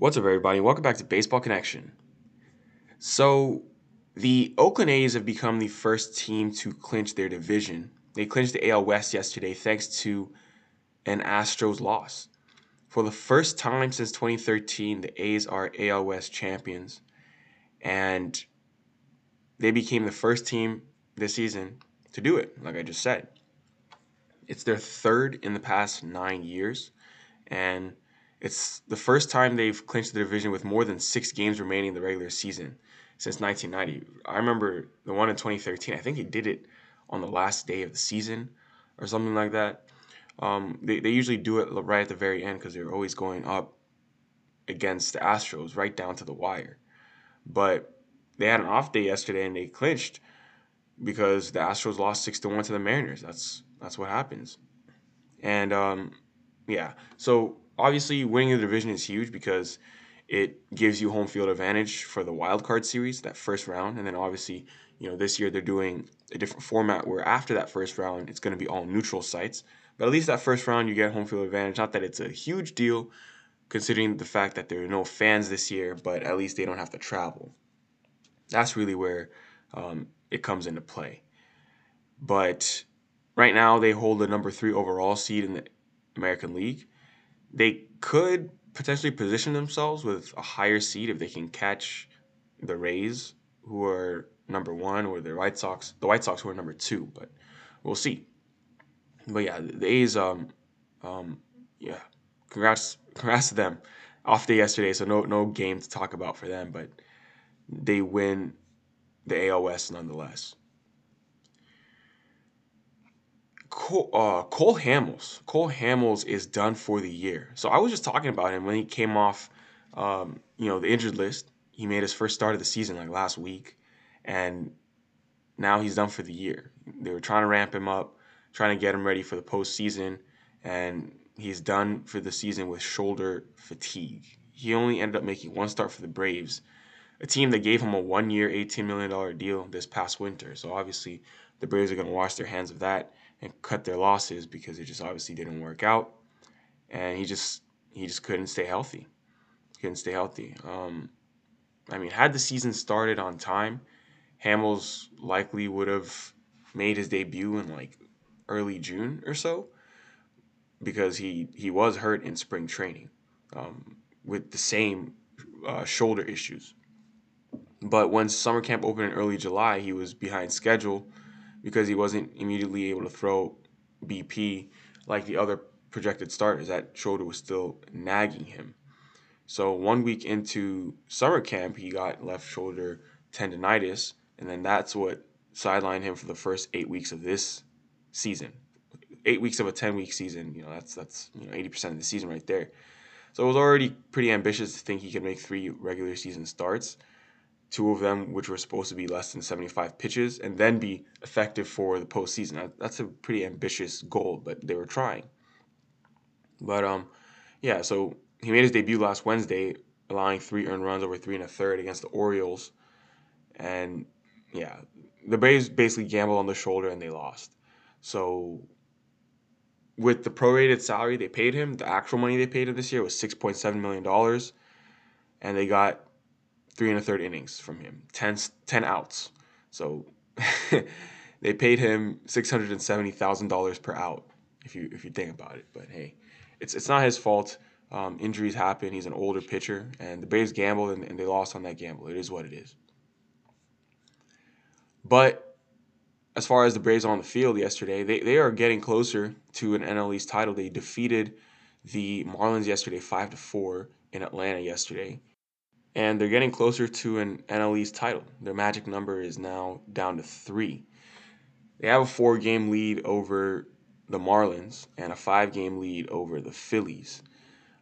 What's up, everybody? Welcome back to Baseball Connection. So, the Oakland A's have become the first team to clinch their division. They clinched the AL West yesterday thanks to an Astros loss. For the first time since 2013, the A's are AL West champions, and they became the first team this season to do it, like I just said. It's their third in the past nine years, and it's the first time they've clinched the division with more than six games remaining in the regular season since 1990. I remember the one in 2013. I think they did it on the last day of the season or something like that. Um, they, they usually do it right at the very end because they're always going up against the Astros right down to the wire. But they had an off day yesterday and they clinched because the Astros lost six to one to the Mariners. That's that's what happens. And um, yeah, so obviously winning the division is huge because it gives you home field advantage for the wild card series, that first round, and then obviously, you know, this year they're doing a different format where after that first round, it's going to be all neutral sites. But at least that first round, you get home field advantage. Not that it's a huge deal, considering the fact that there are no fans this year, but at least they don't have to travel. That's really where um, it comes into play. But right now, they hold the number three overall seed in the American League they could potentially position themselves with a higher seed if they can catch the Rays, who are number one, or the White Sox, the White Sox who are number two. But we'll see. But yeah, the A's, um, um, yeah, congrats, congrats to them. Off day yesterday, so no no game to talk about for them, but they win the AL West nonetheless. Cole, uh, Cole Hamels. Cole Hamels is done for the year. So I was just talking about him when he came off, um, you know, the injured list. He made his first start of the season like last week, and now he's done for the year. They were trying to ramp him up, trying to get him ready for the postseason, and he's done for the season with shoulder fatigue. He only ended up making one start for the Braves, a team that gave him a one-year, $18 million deal this past winter. So obviously, the Braves are going to wash their hands of that and cut their losses because it just obviously didn't work out, and he just he just couldn't stay healthy. Couldn't stay healthy. Um, I mean, had the season started on time, Hamels likely would have made his debut in like early June or so, because he he was hurt in spring training um, with the same uh, shoulder issues. But when summer camp opened in early July, he was behind schedule because he wasn't immediately able to throw BP like the other projected starters. That shoulder was still nagging him. So one week into summer camp, he got left shoulder tendonitis, and then that's what sidelined him for the first eight weeks of this season. Eight weeks of a ten week season, you know, that's that's you know eighty percent of the season right there. So it was already pretty ambitious to think he could make three regular season starts two of them which were supposed to be less than 75 pitches, and then be effective for the postseason. That's a pretty ambitious goal, but they were trying. But um, yeah, so he made his debut last Wednesday, allowing three earned runs over three and a third against the Orioles, and yeah, the Braves basically gambled on the shoulder and they lost. So with the prorated salary they paid him, the actual money they paid him this year was $6.7 million. And they got three and a third innings from him, 10, 10 outs. So they paid him six hundred and seventy thousand dollars per out, if you if you think about it. But hey, it's it's not his fault. Um, injuries happen. He's an older pitcher, and the Braves gambled and, and they lost on that gamble. It is what it is. But as far as the Braves on the field yesterday, they, they are getting closer to an NL East title. They defeated the Marlins yesterday, five to four in Atlanta yesterday and they're getting closer to an NL East title. Their magic number is now down to three. They have a four game lead over the Marlins and a five game lead over the Phillies,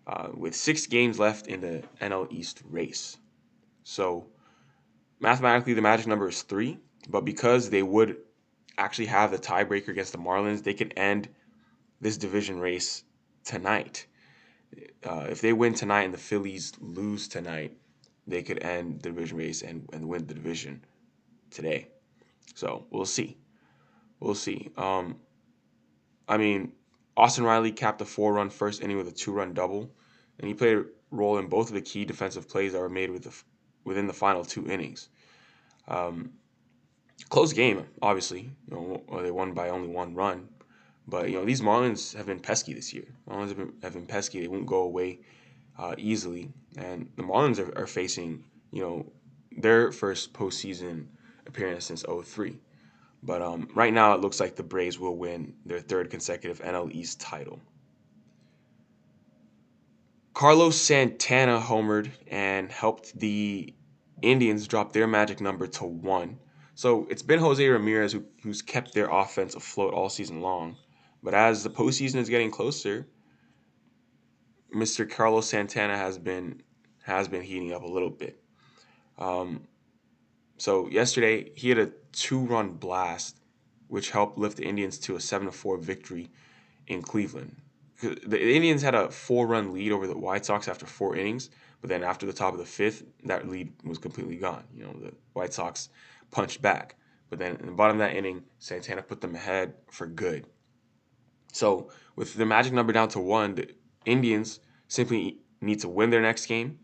uh, with six games left in the NL East race. So, mathematically, the magic number is three, but because they would actually have the tiebreaker against the Marlins, they could end this division race tonight. Uh, if they win tonight and the Phillies lose tonight, they could end the division race and, and win the division today. So we'll see. We'll see. Um, I mean, Austin Riley capped a four run first inning with a two run double, and he played a role in both of the key defensive plays that were made with the, within the final two innings. Um, close game, obviously. You know, they won by only one run, but you know these Marlins have been pesky this year. Marlins have been, have been pesky. They won't go away uh, easily, and the Marlins are, are facing you know their first postseason appearance since 03. But um, right now, it looks like the Braves will win their third consecutive NL East title. Carlos Santana homered and helped the Indians drop their magic number to one. So it's been Jose Ramirez who, who's kept their offense afloat all season long. But as the postseason is getting closer, Mr. Carlos Santana has been has been heating up a little bit. Um, so yesterday he had a two-run blast, which helped lift the Indians to a seven-four victory in Cleveland. The Indians had a four-run lead over the White Sox after four innings, but then after the top of the fifth, that lead was completely gone. You know, the White Sox punched back, but then in the bottom of that inning, Santana put them ahead for good. So with the magic number down to one, Indians simply need to win their next game.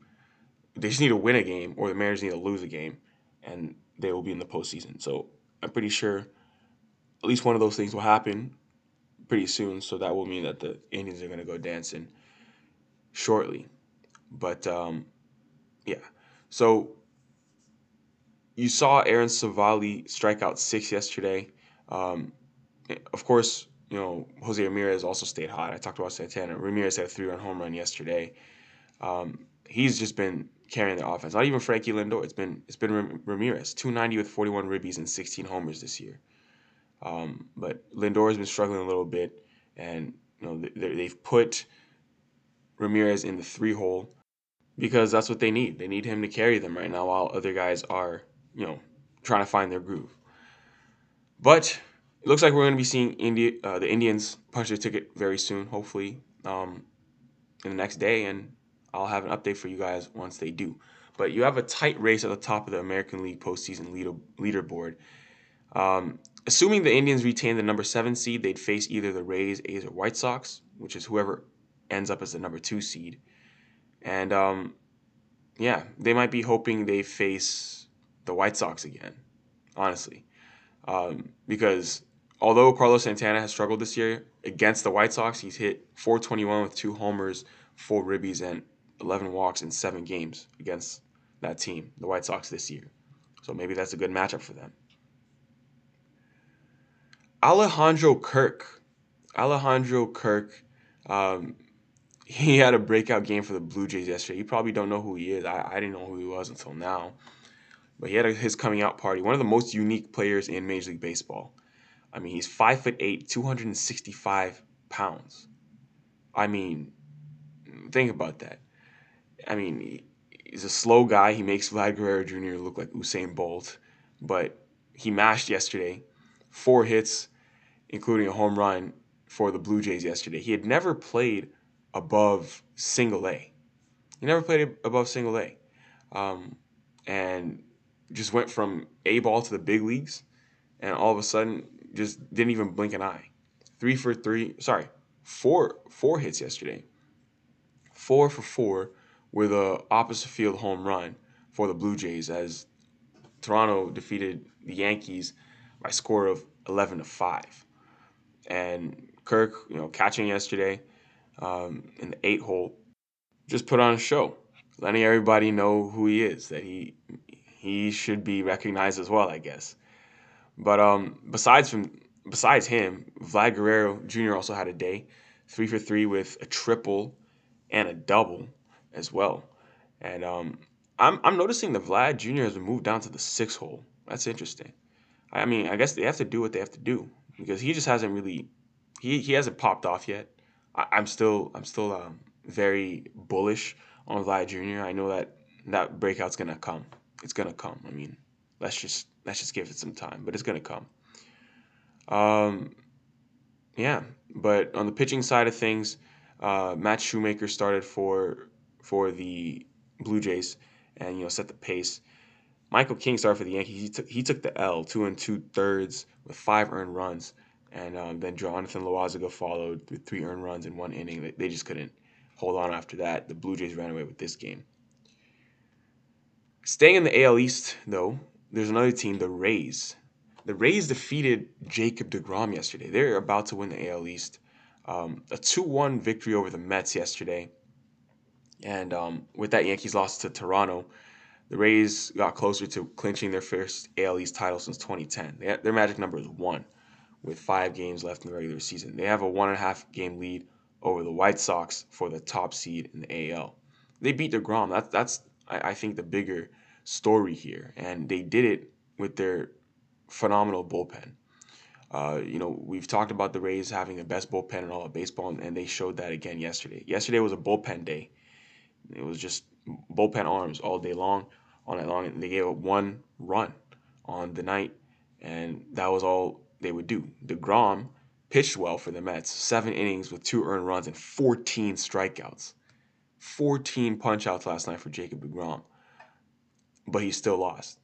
They just need to win a game, or the Mariners need to lose a game, and they will be in the postseason. So I'm pretty sure at least one of those things will happen pretty soon. So that will mean that the Indians are going to go dancing shortly. But um, yeah, so you saw Aaron Civale strike out six yesterday. Um, of course, you know Jose Ramirez also stayed hot. I talked about Santana. Ramirez had a three-run home run yesterday. Um, he's just been carrying the offense. Not even Frankie Lindor. It's been it's been Ramirez, 290 with 41 ribbies and 16 homers this year. Um, but Lindor has been struggling a little bit, and you know they, have put Ramirez in the three hole because that's what they need. They need him to carry them right now while other guys are you know trying to find their groove. But it looks like we're going to be seeing India, uh, the Indians punch their ticket very soon, hopefully um, in the next day, and I'll have an update for you guys once they do. But you have a tight race at the top of the American League postseason leader, leaderboard. Um, assuming the Indians retain the number seven seed, they'd face either the Rays, A's, or White Sox, which is whoever ends up as the number two seed. And um, yeah, they might be hoping they face the White Sox again, honestly. Um, because although Carlos Santana has struggled this year against the White Sox, he's hit 421 with two homers, four ribbies, and 11 walks in seven games against that team, the White Sox, this year. So maybe that's a good matchup for them. Alejandro Kirk. Alejandro Kirk, um, he had a breakout game for the Blue Jays yesterday. You probably don't know who he is. I, I didn't know who he was until now. But he had a, his coming out party. One of the most unique players in Major League Baseball. I mean, he's five foot eight, 265 pounds. I mean, think about that. I mean, he's a slow guy. He makes Vlad Guerrero Jr. look like Usain Bolt, but he mashed yesterday. Four hits, including a home run for the Blue Jays yesterday. He had never played above single A. He never played above single A. Um, and just went from A ball to the big leagues, and all of a sudden just didn't even blink an eye. Three for three, sorry, four four hits yesterday. Four for four with a opposite field home run for the Blue Jays as Toronto defeated the Yankees by score of 11 to 5. And Kirk, you know, catching yesterday um, in the eight hole, just put on a show, letting everybody know who he is, that he he should be recognized as well, I guess. But um, besides from besides him, Vlad Guerrero Jr. also had a day, three for three with a triple and a double as well. And um, I'm I'm noticing that Vlad Jr. has been moved down to the six hole. That's interesting. I mean, I guess they have to do what they have to do because he just hasn't really he, he hasn't popped off yet. I, am still I'm still um, very bullish on Vlad Jr. I know that that breakout's gonna come. It's gonna come. I mean, let's just let's just give it some time, but it's gonna come. Um, yeah, but on the pitching side of things, uh, Matt Shoemaker started for for the Blue Jays and you know set the pace. Michael King started for the Yankees. He took he took the L, two and two thirds with five earned runs, and um, then Jonathan Loaisiga followed with three earned runs in one inning. They just couldn't hold on after that. The Blue Jays ran away with this game. Staying in the AL East, though, there's another team, the Rays. The Rays defeated Jacob DeGrom yesterday. They're about to win the AL East. Um, a 2 1 victory over the Mets yesterday. And um, with that, Yankees lost to Toronto. The Rays got closer to clinching their first AL East title since 2010. They, their magic number is one, with five games left in the regular season. They have a one and a half game lead over the White Sox for the top seed in the AL. They beat DeGrom. That's that's I, I think the bigger story here, and they did it with their phenomenal bullpen. Uh, you know, we've talked about the Rays having the best bullpen in all of baseball, and they showed that again yesterday. Yesterday was a bullpen day. It was just bullpen arms all day long, all night long. And they gave up one run on the night, and that was all they would do. DeGrom pitched well for the Mets, seven innings with two earned runs and 14 strikeouts. 14 punchouts last night for Jacob DeGrom, but he still lost.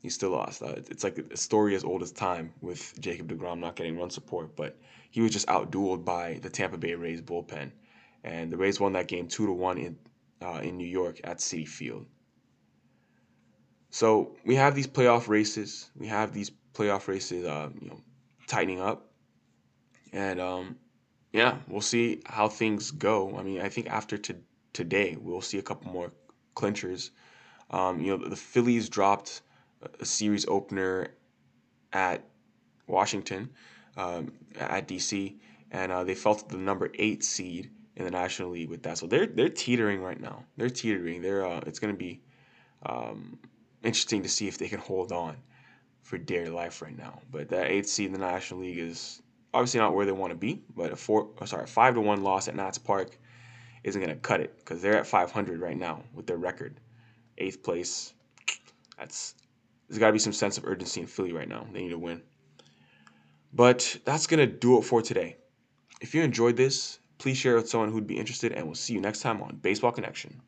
He still lost. Uh, it's like a story as old as time with Jacob DeGrom not getting run support, but he was just outdueled by the Tampa Bay Rays bullpen, and the Rays won that game two to one in uh, in New York at Citi Field. So we have these playoff races. We have these playoff races, uh, you know, tightening up, and um, yeah, we'll see how things go. I mean, I think after to, today, we'll see a couple more clinchers. Um, you know, the Phillies dropped a series opener at Washington, um, at DC, and uh, they fell to the number eight seed in the National League with that. So they're they're teetering right now. They're teetering. They're uh, it's going to be um, interesting to see if they can hold on for dear life right now. But that eighth seed in the National League is obviously not where they want to be. But a four, oh, sorry, five to one loss at Nats Park isn't going to cut it because they're at 500 right now with their record, eighth place. That's there's got to be some sense of urgency in Philly right now. They need to win. But that's to do it for today. If you enjoyed this, please share with someone who'd be interested, and we'll see you next time on Baseball Connection.